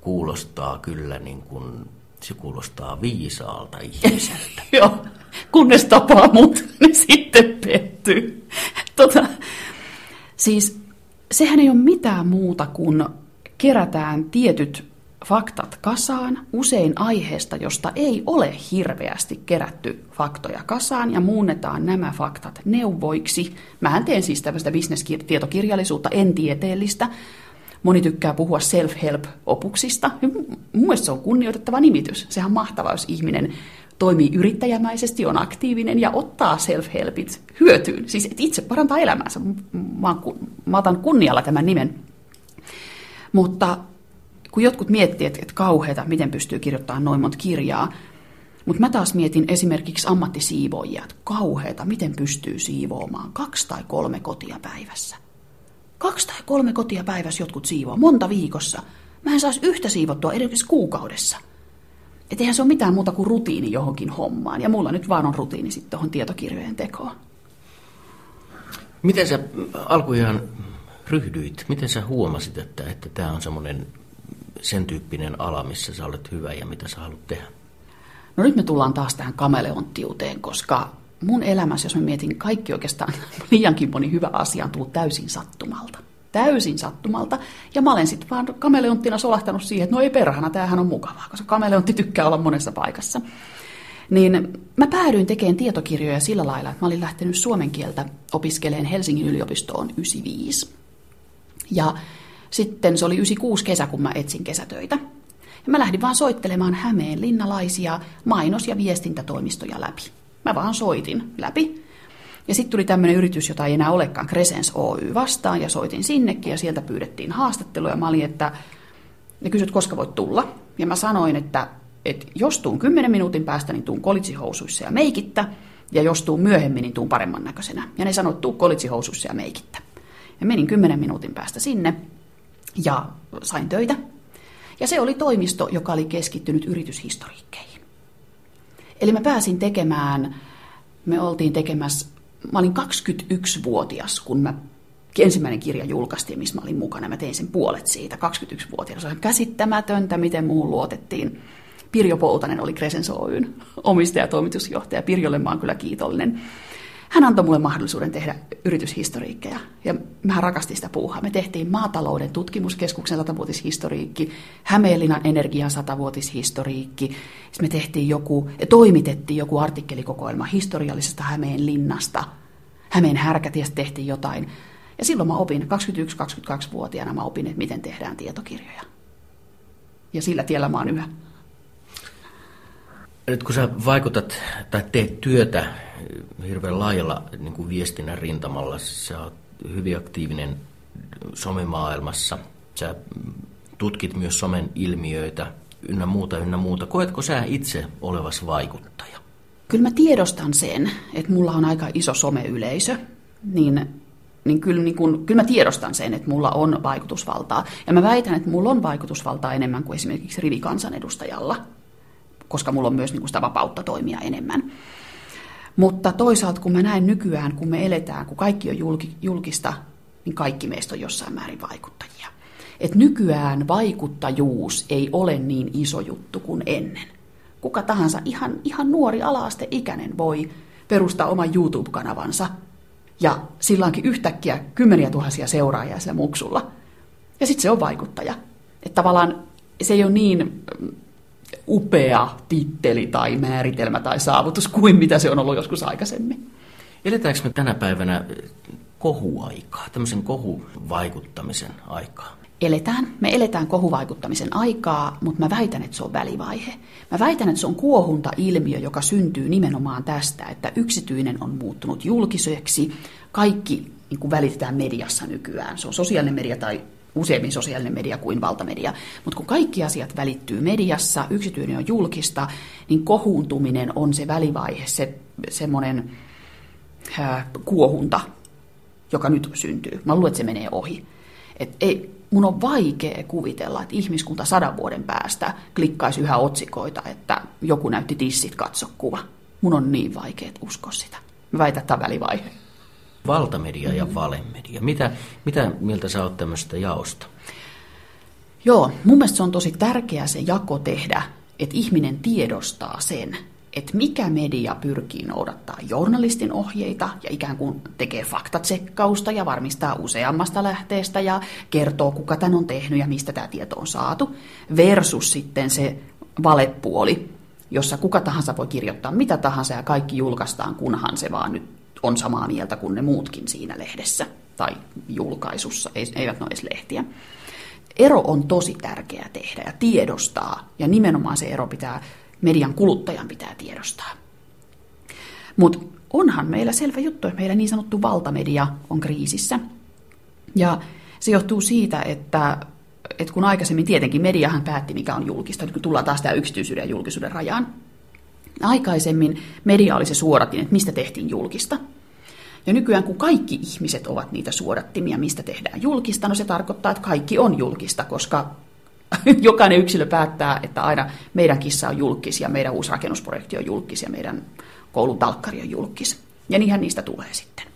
kuulostaa kyllä niin kuin, se kuulostaa viisaalta ihmiseltä. Joo, kunnes tapaa mut, niin sitten pettyy. Tota, Siis sehän ei ole mitään muuta kuin kerätään tietyt faktat kasaan, usein aiheesta, josta ei ole hirveästi kerätty faktoja kasaan, ja muunnetaan nämä faktat neuvoiksi. Mähän teen siis tämmöistä bisnestietokirjallisuutta, en tieteellistä. Moni tykkää puhua self-help-opuksista. Mun se on kunnioitettava nimitys. Sehän on mahtavaa, jos ihminen toimii yrittäjämäisesti, on aktiivinen ja ottaa self-helpit hyötyyn. Siis itse parantaa elämäänsä. Mä, mä otan kunnialla tämän nimen. Mutta kun jotkut miettii, että, että kauheata, miten pystyy kirjoittamaan noin monta kirjaa, mutta mä taas mietin esimerkiksi ammattisiivoojia, että kauheata, miten pystyy siivoamaan kaksi tai kolme kotia päivässä. Kaksi tai kolme kotia päivässä jotkut siivoa, monta viikossa. Mä en saisi yhtä siivottua edes kuukaudessa. Et eihän se ole mitään muuta kuin rutiini johonkin hommaan. Ja mulla nyt vaan on rutiini sitten tuohon tietokirjojen tekoon. Miten sä alkujaan ryhdyit? Miten sä huomasit, että, että tämä on semmoinen sen tyyppinen ala, missä sä olet hyvä ja mitä sä haluat tehdä? No nyt me tullaan taas tähän kameleonttiuteen, koska mun elämässä, jos mä mietin kaikki oikeastaan liiankin moni hyvä asia on tullut täysin sattumalta. Täysin sattumalta. Ja mä olen sitten vaan kameleonttina solahtanut siihen, että no ei perhana, tämähän on mukavaa, koska kameleontti tykkää olla monessa paikassa. Niin mä päädyin tekemään tietokirjoja sillä lailla, että mä olin lähtenyt suomen kieltä opiskeleen Helsingin yliopistoon 95. Ja sitten se oli 96 kesä, kun mä etsin kesätöitä. Ja mä lähdin vaan soittelemaan Hämeen linnalaisia mainos- ja viestintätoimistoja läpi. Mä vaan soitin läpi. Ja sitten tuli tämmöinen yritys, jota ei enää olekaan, Crescens Oy vastaan, ja soitin sinnekin, ja sieltä pyydettiin haastattelua, ja mä olin, että ne kysyt, koska voit tulla. Ja mä sanoin, että, että jos tuun 10 minuutin päästä, niin tuun kolitsihousuissa ja meikittä, ja jos tuun myöhemmin, niin tuun paremman näköisenä. Ja ne että tuu kolitsihousuissa ja meikittä. Ja menin 10 minuutin päästä sinne, ja sain töitä. Ja se oli toimisto, joka oli keskittynyt yrityshistoriikkeihin. Eli mä pääsin tekemään, me oltiin tekemässä, mä olin 21-vuotias, kun mä ensimmäinen kirja julkaistiin, missä mä olin mukana. Mä tein sen puolet siitä, 21-vuotias. Se on käsittämätöntä, miten muuhun luotettiin. Pirjo Poutanen oli Crescens Oyn omistaja ja toimitusjohtaja. Pirjolle mä oon kyllä kiitollinen hän antoi mulle mahdollisuuden tehdä yrityshistoriikkeja. Ja mä rakastin sitä puuhaa. Me tehtiin maatalouden tutkimuskeskuksen satavuotishistoriikki, Hämeenlinnan energian satavuotishistoriikki. Sitten me tehtiin joku, toimitettiin joku artikkelikokoelma historiallisesta Hämeenlinnasta. Hämeen härkätiestä tehtiin jotain. Ja silloin mä opin, 21-22-vuotiaana mä opin, että miten tehdään tietokirjoja. Ja sillä tiellä mä oon yhä. Nyt kun sä vaikutat tai teet työtä hirveän laajalla niin kuin viestinnän rintamalla, sä oot hyvin aktiivinen somemaailmassa, sä tutkit myös somen ilmiöitä ynnä muuta, ynnä muuta. Koetko sä itse olevas vaikuttaja? Kyllä mä tiedostan sen, että mulla on aika iso someyleisö, niin, niin, kyllä, niin kun, kyllä mä tiedostan sen, että mulla on vaikutusvaltaa. Ja mä väitän, että mulla on vaikutusvaltaa enemmän kuin esimerkiksi rivikansanedustajalla koska mulla on myös niin kuin sitä vapautta toimia enemmän. Mutta toisaalta kun mä näen nykyään, kun me eletään, kun kaikki on julkista, niin kaikki meistä on jossain määrin vaikuttajia. Et nykyään vaikuttajuus ei ole niin iso juttu kuin ennen. Kuka tahansa, ihan, ihan nuori alaasteikäinen voi perustaa oman YouTube-kanavansa ja silloinkin yhtäkkiä kymmeniä tuhansia seuraajia sillä muksulla. Ja sitten se on vaikuttaja. Että tavallaan se ei ole niin upea titteli tai määritelmä tai saavutus kuin mitä se on ollut joskus aikaisemmin. Eletäänkö me tänä päivänä kohuaikaa, tämmöisen kohuvaikuttamisen aikaa? Eletään. Me eletään kohuvaikuttamisen aikaa, mutta mä väitän, että se on välivaihe. Mä väitän, että se on kuohunta-ilmiö, joka syntyy nimenomaan tästä, että yksityinen on muuttunut julkiseksi. Kaikki niin kuin välitetään mediassa nykyään. Se on sosiaalinen media tai useammin sosiaalinen media kuin valtamedia. Mutta kun kaikki asiat välittyy mediassa, yksityinen on julkista, niin kohuuntuminen on se välivaihe, se semmoinen kuohunta, joka nyt syntyy. Mä luulen, että se menee ohi. Et ei, mun on vaikea kuvitella, että ihmiskunta sadan vuoden päästä klikkaisi yhä otsikoita, että joku näytti tissit, katso kuva. Mun on niin vaikea uskoa sitä. Mä väitän, että tämä välivaihe. Valtamedia ja valemedia. Mitä, mitä mieltä sä oot tämmöistä jaosta? Joo, mun mielestä se on tosi tärkeää se jako tehdä, että ihminen tiedostaa sen, että mikä media pyrkii noudattaa journalistin ohjeita ja ikään kuin tekee faktatsekkausta ja varmistaa useammasta lähteestä ja kertoo, kuka tämän on tehnyt ja mistä tämä tieto on saatu, versus sitten se valepuoli, jossa kuka tahansa voi kirjoittaa mitä tahansa ja kaikki julkaistaan, kunhan se vaan nyt on samaa mieltä kuin ne muutkin siinä lehdessä tai julkaisussa, eivät ne ole edes lehtiä. Ero on tosi tärkeää tehdä ja tiedostaa, ja nimenomaan se ero pitää, median kuluttajan pitää tiedostaa. Mutta onhan meillä selvä juttu, että meillä niin sanottu valtamedia on kriisissä. Ja se johtuu siitä, että, että kun aikaisemmin tietenkin mediahan päätti, mikä on julkista, nyt kun tullaan taas tämä yksityisyyden ja julkisuuden rajaan, Aikaisemmin media oli se suoratin, että mistä tehtiin julkista. Ja nykyään kun kaikki ihmiset ovat niitä suodattimia, mistä tehdään julkista, no se tarkoittaa, että kaikki on julkista, koska jokainen yksilö päättää, että aina meidän kissa on julkis ja meidän uusi rakennusprojekti on julkis ja meidän koulun talkkari on julkis. Ja niinhän niistä tulee sitten.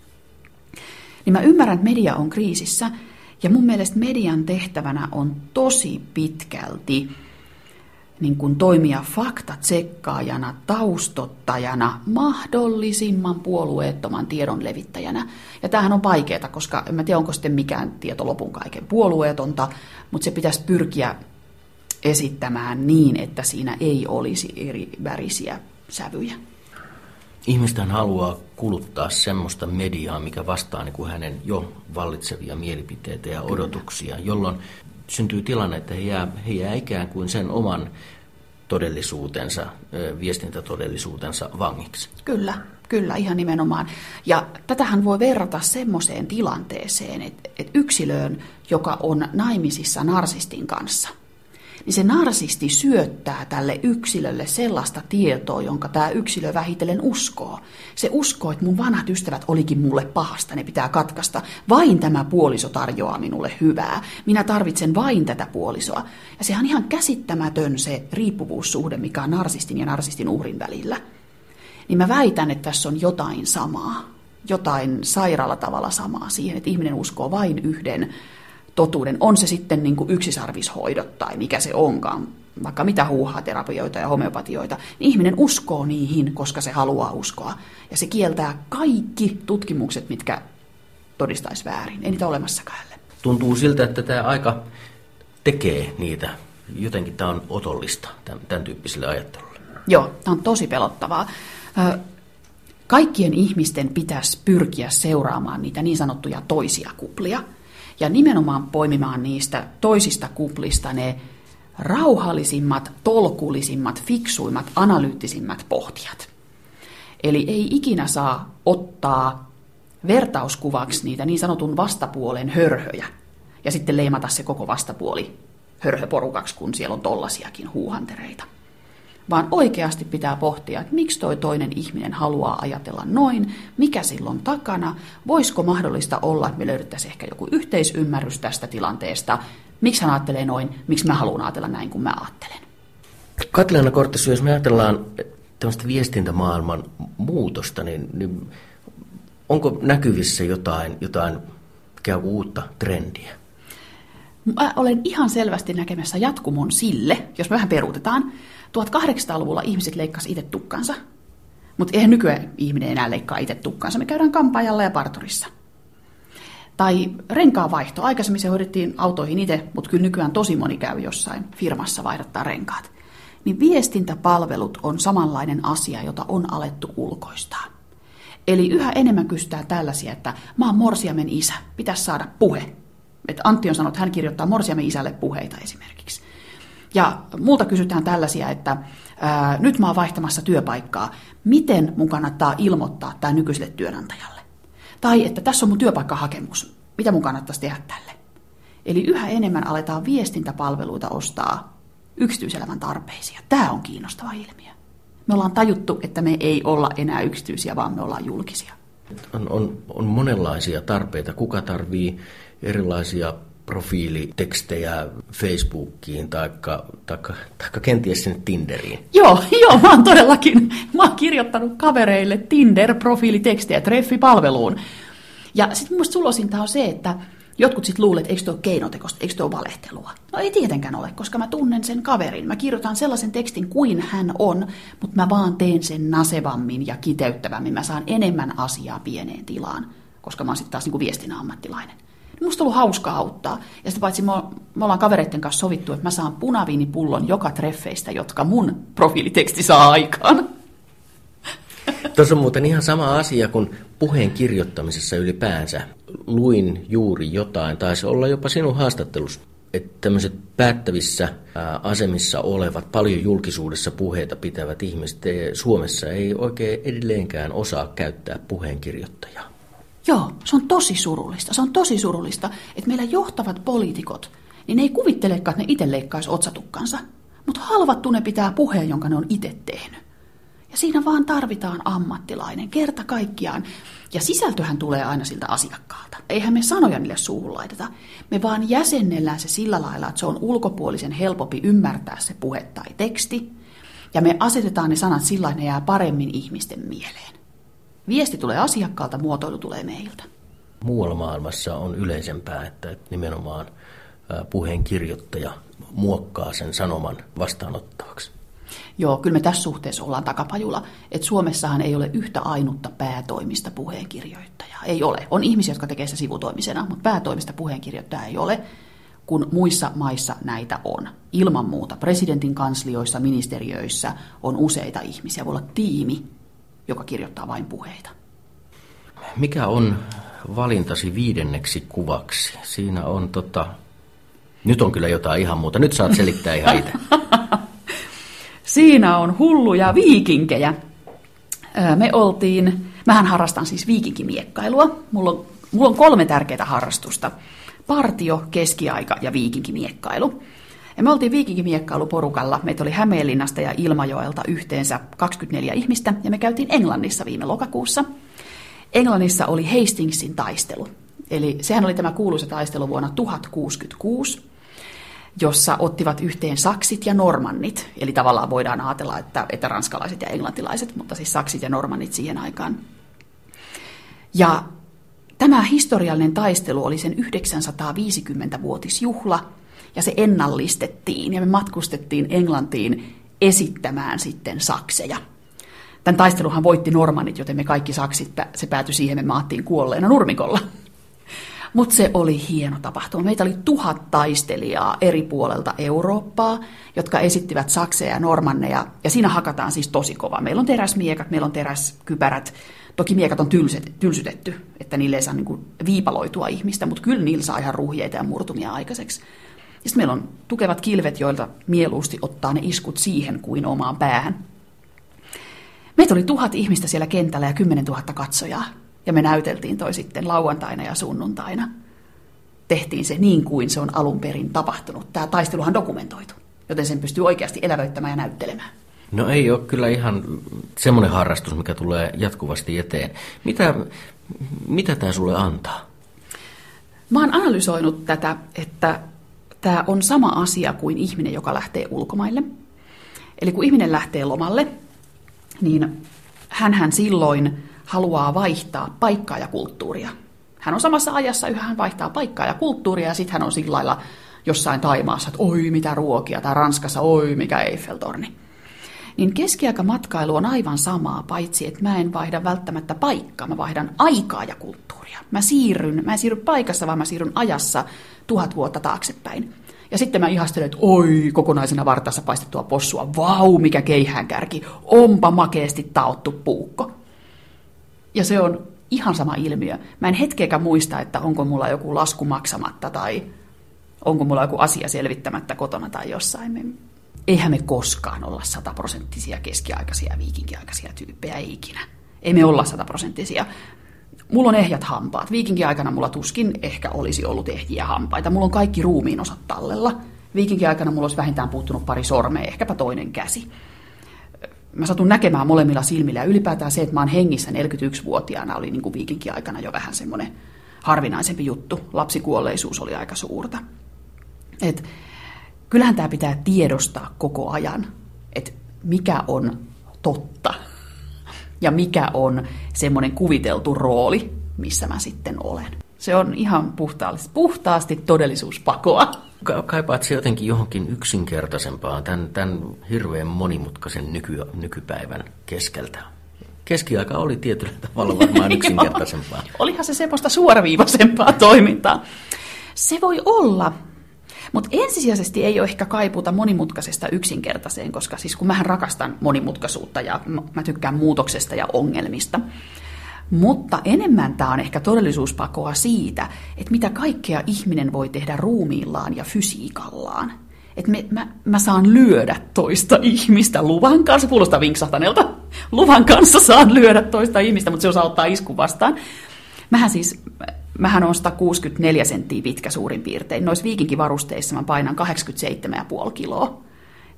Niin mä ymmärrän, että media on kriisissä ja mun mielestä median tehtävänä on tosi pitkälti niin kuin toimia faktatsekkaajana, taustottajana, mahdollisimman puolueettoman tiedon levittäjänä. Ja tämähän on vaikeaa, koska en tiedä, onko sitten mikään tieto lopun kaiken puolueetonta, mutta se pitäisi pyrkiä esittämään niin, että siinä ei olisi eri värisiä sävyjä. Ihmistä haluaa kuluttaa semmoista mediaa, mikä vastaa niin kuin hänen jo vallitsevia mielipiteitä ja odotuksia, Kyllä. jolloin syntyy tilanne, että he jää, he jää ikään kuin sen oman todellisuutensa, viestintätodellisuutensa vangiksi. Kyllä, kyllä, ihan nimenomaan. Ja tätähän voi verrata semmoiseen tilanteeseen, että, että yksilöön, joka on naimisissa narsistin kanssa – niin se narsisti syöttää tälle yksilölle sellaista tietoa, jonka tämä yksilö vähitellen uskoo. Se uskoo, että mun vanhat ystävät olikin mulle pahasta, ne pitää katkaista. Vain tämä puoliso tarjoaa minulle hyvää. Minä tarvitsen vain tätä puolisoa. Ja sehän on ihan käsittämätön se riippuvuussuhde, mikä on narsistin ja narsistin uhrin välillä. Niin mä väitän, että tässä on jotain samaa. Jotain sairaalla tavalla samaa siihen, että ihminen uskoo vain yhden totuuden, on se sitten niin kuin yksisarvishoidot tai mikä se onkaan, vaikka mitä huuhaa-terapioita ja homeopatioita, niin ihminen uskoo niihin, koska se haluaa uskoa. Ja se kieltää kaikki tutkimukset, mitkä todistaisi väärin. Ei niitä olemassakaan. Tuntuu siltä, että tämä aika tekee niitä. Jotenkin tämä on otollista tämän, tämän tyyppiselle ajattelulle. Joo, tämä on tosi pelottavaa. Kaikkien ihmisten pitäisi pyrkiä seuraamaan niitä niin sanottuja toisia kuplia – ja nimenomaan poimimaan niistä toisista kuplista ne rauhallisimmat, tolkullisimmat, fiksuimmat, analyyttisimmat pohtijat. Eli ei ikinä saa ottaa vertauskuvaksi niitä niin sanotun vastapuolen hörhöjä ja sitten leimata se koko vastapuoli hörhöporukaksi, kun siellä on tollasiakin huuhantereita vaan oikeasti pitää pohtia, että miksi toi toinen ihminen haluaa ajatella noin, mikä silloin takana, voisiko mahdollista olla, että me löydettäisiin ehkä joku yhteisymmärrys tästä tilanteesta, miksi hän ajattelee noin, miksi mä haluan ajatella näin kuin mä ajattelen. Katleana Korttesu, jos me ajatellaan tämmöistä viestintämaailman muutosta, niin, niin onko näkyvissä jotain, jotain ikään kuin uutta trendiä? Mä olen ihan selvästi näkemässä jatkumon sille, jos me vähän peruutetaan, 1800-luvulla ihmiset leikkasivat itse tukkansa, mutta eihän nykyään ihminen enää leikkaa itse tukkansa. Me käydään kampaajalla ja parturissa. Tai renkaan vaihto. Aikaisemmin se hoidettiin autoihin itse, mutta kyllä nykyään tosi moni käy jossain firmassa vaihdattaa renkaat. Niin viestintäpalvelut on samanlainen asia, jota on alettu ulkoistaa. Eli yhä enemmän kysytään tällaisia, että mä oon Morsiamen isä, pitäisi saada puhe. Et Antti on sanonut, että hän kirjoittaa Morsiamen isälle puheita esimerkiksi. Ja multa kysytään tällaisia, että ää, nyt mä oon vaihtamassa työpaikkaa. Miten mun kannattaa ilmoittaa tämä nykyiselle työnantajalle? Tai että tässä on mun työpaikkahakemus. Mitä mun kannattaisi tehdä tälle? Eli yhä enemmän aletaan viestintäpalveluita ostaa yksityiselämän tarpeisia. Tämä on kiinnostava ilmiö. Me ollaan tajuttu, että me ei olla enää yksityisiä, vaan me ollaan julkisia. On, on, on monenlaisia tarpeita. Kuka tarvii erilaisia profiilitekstejä Facebookiin tai kenties sinne Tinderiin? Joo, joo, mä oon todellakin, mä oon kirjoittanut kavereille Tinder-profiilitekstejä treffipalveluun. Ja sitten mun sulosinta on se, että Jotkut sitten luulet, että eikö tuo keinotekosta, eikö tuo valehtelua. No ei tietenkään ole, koska mä tunnen sen kaverin. Mä kirjoitan sellaisen tekstin kuin hän on, mutta mä vaan teen sen nasevammin ja kiteyttävämmin. Mä saan enemmän asiaa pieneen tilaan, koska mä oon sitten taas niin viestinä ammattilainen. Musta on ollut hauska auttaa. Ja sitten paitsi me, ollaan kavereiden kanssa sovittu, että mä saan punaviinipullon joka treffeistä, jotka mun profiiliteksti saa aikaan. Tuossa on muuten ihan sama asia kuin puheen kirjoittamisessa ylipäänsä. Luin juuri jotain, taisi olla jopa sinun haastattelussa, että tämmöiset päättävissä asemissa olevat, paljon julkisuudessa puheita pitävät ihmiset Suomessa ei oikein edelleenkään osaa käyttää puheenkirjoittajaa. Joo, se on tosi surullista. Se on tosi surullista, että meillä johtavat poliitikot, niin ne ei kuvittelekaan, että ne itse leikkaisi otsatukkansa. Mutta halvattu ne pitää puheen, jonka ne on itse tehnyt. Ja siinä vaan tarvitaan ammattilainen, kerta kaikkiaan. Ja sisältöhän tulee aina siltä asiakkaalta. Eihän me sanoja niille suuhun laiteta. Me vaan jäsennellään se sillä lailla, että se on ulkopuolisen helpompi ymmärtää se puhe tai teksti. Ja me asetetaan ne sanat sillä ne jää paremmin ihmisten mieleen. Viesti tulee asiakkaalta, muotoilu tulee meiltä. Muualla maailmassa on yleisempää, että nimenomaan puheen kirjoittaja muokkaa sen sanoman vastaanottavaksi. Joo, kyllä me tässä suhteessa ollaan takapajulla, että Suomessahan ei ole yhtä ainutta päätoimista puheenkirjoittajaa. Ei ole. On ihmisiä, jotka tekevät se sivutoimisena, mutta päätoimista puheenkirjoittajaa ei ole, kun muissa maissa näitä on. Ilman muuta presidentin kanslioissa, ministeriöissä on useita ihmisiä. Voi olla tiimi, joka kirjoittaa vain puheita. Mikä on valintasi viidenneksi kuvaksi? Siinä on tota... Nyt on kyllä jotain ihan muuta. Nyt saat selittää ihan itse. Siinä on hulluja viikinkejä. Me oltiin, mähän harrastan siis viikinkimiekkailua. Mulla on, mulla on kolme tärkeää harrastusta. Partio, keskiaika ja viikinkimiekkailu. Ja me oltiin viikinkimiekkaluporukalla. Meitä oli Hämeenlinnasta ja Ilmajoelta yhteensä 24 ihmistä ja me käytiin Englannissa viime lokakuussa. Englannissa oli Hastingsin taistelu. Eli sehän oli tämä kuuluisa taistelu vuonna 1066 jossa ottivat yhteen saksit ja normannit. Eli tavallaan voidaan ajatella, että, että ranskalaiset ja englantilaiset, mutta siis saksit ja normannit siihen aikaan. Ja tämä historiallinen taistelu oli sen 950-vuotisjuhla, ja se ennallistettiin, ja me matkustettiin Englantiin esittämään sitten sakseja. Tämän taisteluhan voitti normannit, joten me kaikki saksit, se päätyi siihen, me maattiin kuolleena nurmikolla. Mutta se oli hieno tapahtuma. Meitä oli tuhat taistelijaa eri puolelta Eurooppaa, jotka esittivät sakseja ja normanneja. Ja siinä hakataan siis tosi kova. Meillä on teräsmiekat, meillä on teräskypärät. Toki miekat on tylset, tylsytetty, että niille ei saa niin viipaloitua ihmistä, mutta kyllä niillä saa ihan ruhjeita ja murtumia aikaiseksi. Ja sitten meillä on tukevat kilvet, joilta mieluusti ottaa ne iskut siihen kuin omaan päähän. Meitä oli tuhat ihmistä siellä kentällä ja kymmenen tuhatta katsojaa. Ja me näyteltiin toi sitten lauantaina ja sunnuntaina. Tehtiin se niin kuin se on alun perin tapahtunut. Tämä taisteluhan dokumentoitu, joten sen pystyy oikeasti elävöittämään ja näyttelemään. No ei ole kyllä ihan semmoinen harrastus, mikä tulee jatkuvasti eteen. Mitä, mitä tämä sulle antaa? Mä oon analysoinut tätä, että tämä on sama asia kuin ihminen, joka lähtee ulkomaille. Eli kun ihminen lähtee lomalle, niin hän silloin haluaa vaihtaa paikkaa ja kulttuuria. Hän on samassa ajassa yhä, hän vaihtaa paikkaa ja kulttuuria, ja sitten hän on sillä lailla jossain Taimaassa, että oi mitä ruokia, tai Ranskassa, oi mikä Eiffeltorni. Niin keskiaikamatkailu on aivan samaa, paitsi että mä en vaihda välttämättä paikkaa, mä vaihdan aikaa ja kulttuuria. Mä siirryn, mä en siirry paikassa, vaan mä siirryn ajassa tuhat vuotta taaksepäin. Ja sitten mä ihastelen, että oi, kokonaisena vartassa paistettua possua, vau, mikä keihään kärki, onpa makeasti taottu puukko. Ja se on ihan sama ilmiö. Mä en hetkeäkään muista, että onko mulla joku lasku maksamatta tai onko mulla joku asia selvittämättä kotona tai jossain. Eihän me koskaan olla sataprosenttisia keskiaikaisia ja viikinkiaikaisia tyyppejä, ikinä. Ei me olla sataprosenttisia. Mulla on ehjät hampaat. Viikinkiaikana mulla tuskin ehkä olisi ollut ehjiä hampaita. Mulla on kaikki ruumiin osat tallella. Viikinkiaikana mulla olisi vähintään puuttunut pari sormea, ehkäpä toinen käsi mä satun näkemään molemmilla silmillä. Ja ylipäätään se, että mä oon hengissä 41-vuotiaana, oli niin kuin viikinkiaikana jo vähän semmoinen harvinaisempi juttu. Lapsikuolleisuus oli aika suurta. Et kyllähän tämä pitää tiedostaa koko ajan, että mikä on totta ja mikä on semmoinen kuviteltu rooli, missä mä sitten olen. Se on ihan puhtaasti, puhtaasti todellisuuspakoa. Kaipaat se jotenkin johonkin yksinkertaisempaan tämän, tämän hirveän monimutkaisen nyky, nykypäivän keskeltä? Keskiaika oli tietyllä tavalla varmaan yksinkertaisempaa. Olihan se semmoista suoraviivaisempaa toimintaa. Se voi olla, mutta ensisijaisesti ei ole ehkä kaipuuta monimutkaisesta yksinkertaiseen, koska siis kun mähän rakastan monimutkaisuutta ja mä tykkään muutoksesta ja ongelmista. Mutta enemmän tämä on ehkä todellisuuspakoa siitä, että mitä kaikkea ihminen voi tehdä ruumiillaan ja fysiikallaan. Että me, mä, mä saan lyödä toista ihmistä luvan kanssa, kuulostaa vinksahtaneelta, luvan kanssa saan lyödä toista ihmistä, mutta se osaa ottaa isku vastaan. Mähän siis, mähän on 164 senttiä pitkä suurin piirtein. Noissa viikinkivarusteissa mä painan 87,5 kiloa.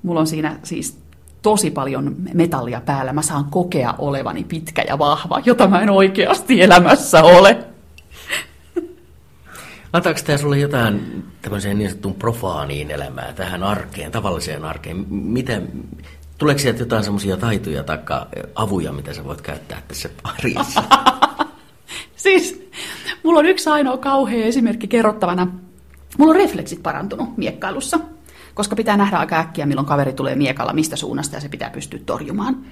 Mulla on siinä siis tosi paljon metallia päällä. Mä saan kokea olevani pitkä ja vahva, jota mä en oikeasti elämässä ole. Antaako tämä sulle jotain tämmöiseen niin sanottuun profaaniin elämään, tähän arkeen, tavalliseen arkeen? Miten, tuleeko sieltä jotain semmoisia taitoja tai avuja, mitä sä voit käyttää tässä arjessa? siis, mulla on yksi ainoa kauhea esimerkki kerrottavana. Mulla on refleksit parantunut miekkailussa koska pitää nähdä aika äkkiä, milloin kaveri tulee miekalla, mistä suunnasta ja se pitää pystyä torjumaan.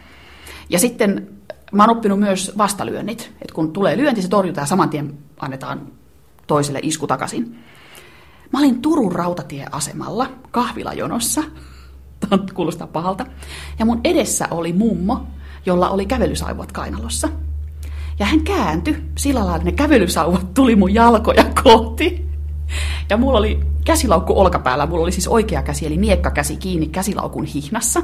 Ja sitten mä oon oppinut myös vastalyönnit, että kun tulee lyönti, se torjutaan saman tien annetaan toiselle isku takaisin. Mä olin Turun rautatieasemalla kahvilajonossa, tämä kuulostaa pahalta, ja mun edessä oli mummo, jolla oli kävelysauvat kainalossa. Ja hän kääntyi, sillä lailla ne kävelysauvat tuli mun jalkoja kohti. Ja mulla oli käsilaukku olkapäällä, mulla oli siis oikea käsi, eli miekkakäsi kiinni käsilaukun hihnassa.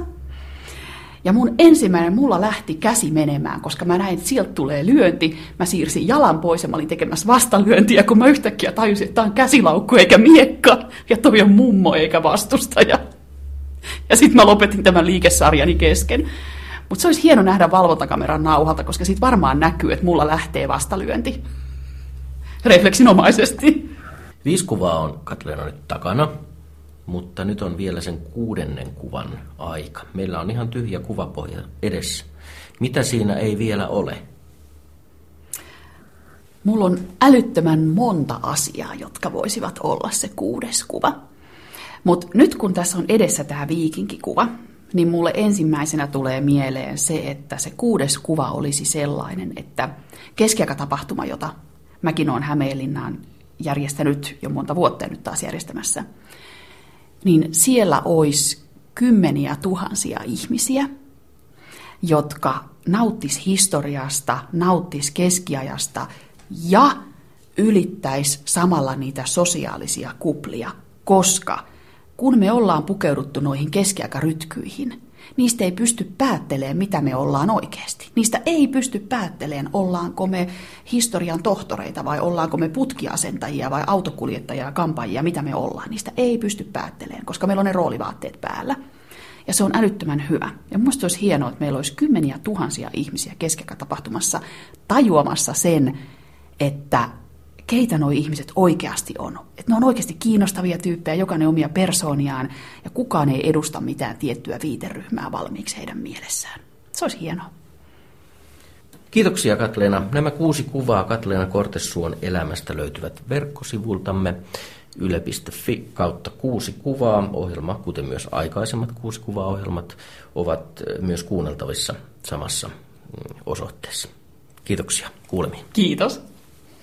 Ja mun ensimmäinen, mulla lähti käsi menemään, koska mä näin, että sieltä tulee lyönti. Mä siirsin jalan pois ja mä olin tekemässä vastalyöntiä, kun mä yhtäkkiä tajusin, että tämä on käsilaukku eikä miekka. Ja toi on mummo eikä vastustaja. Ja sitten mä lopetin tämän liikesarjani kesken. Mutta se olisi hieno nähdä valvontakameran nauhalta, koska siitä varmaan näkyy, että mulla lähtee vastalyönti. Refleksinomaisesti. Viisi kuvaa on Katleena nyt takana, mutta nyt on vielä sen kuudennen kuvan aika. Meillä on ihan tyhjä kuvapohja edessä. Mitä siinä ei vielä ole? Mulla on älyttömän monta asiaa, jotka voisivat olla se kuudes kuva. Mutta nyt kun tässä on edessä tämä viikinkikuva, niin mulle ensimmäisenä tulee mieleen se, että se kuudes kuva olisi sellainen, että keskiaikatapahtuma, jota mäkin olen Hämeenlinnaan järjestänyt jo monta vuotta ja nyt taas järjestämässä, niin siellä olisi kymmeniä tuhansia ihmisiä, jotka nauttis historiasta, nauttis keskiajasta ja ylittäisi samalla niitä sosiaalisia kuplia, koska kun me ollaan pukeuduttu noihin keskiaikarytkyihin, niistä ei pysty päättelemään, mitä me ollaan oikeasti. Niistä ei pysty päättelemään, ollaanko me historian tohtoreita vai ollaanko me putkiasentajia vai autokuljettajia, kampaajia, mitä me ollaan. Niistä ei pysty päättelemään, koska meillä on ne roolivaatteet päällä. Ja se on älyttömän hyvä. Ja minusta olisi hienoa, että meillä olisi kymmeniä tuhansia ihmisiä tapahtumassa tajuamassa sen, että keitä nuo ihmiset oikeasti on. Että ne on oikeasti kiinnostavia tyyppejä, jokainen omia persooniaan, ja kukaan ei edusta mitään tiettyä viiteryhmää valmiiksi heidän mielessään. Se olisi hienoa. Kiitoksia Katleena. Nämä kuusi kuvaa Katleena Kortessuon elämästä löytyvät verkkosivultamme yle.fi kautta kuusi kuvaa. Ohjelma, kuten myös aikaisemmat kuusi kuvaa ohjelmat, ovat myös kuunneltavissa samassa mm, osoitteessa. Kiitoksia. Kuulemiin. Kiitos.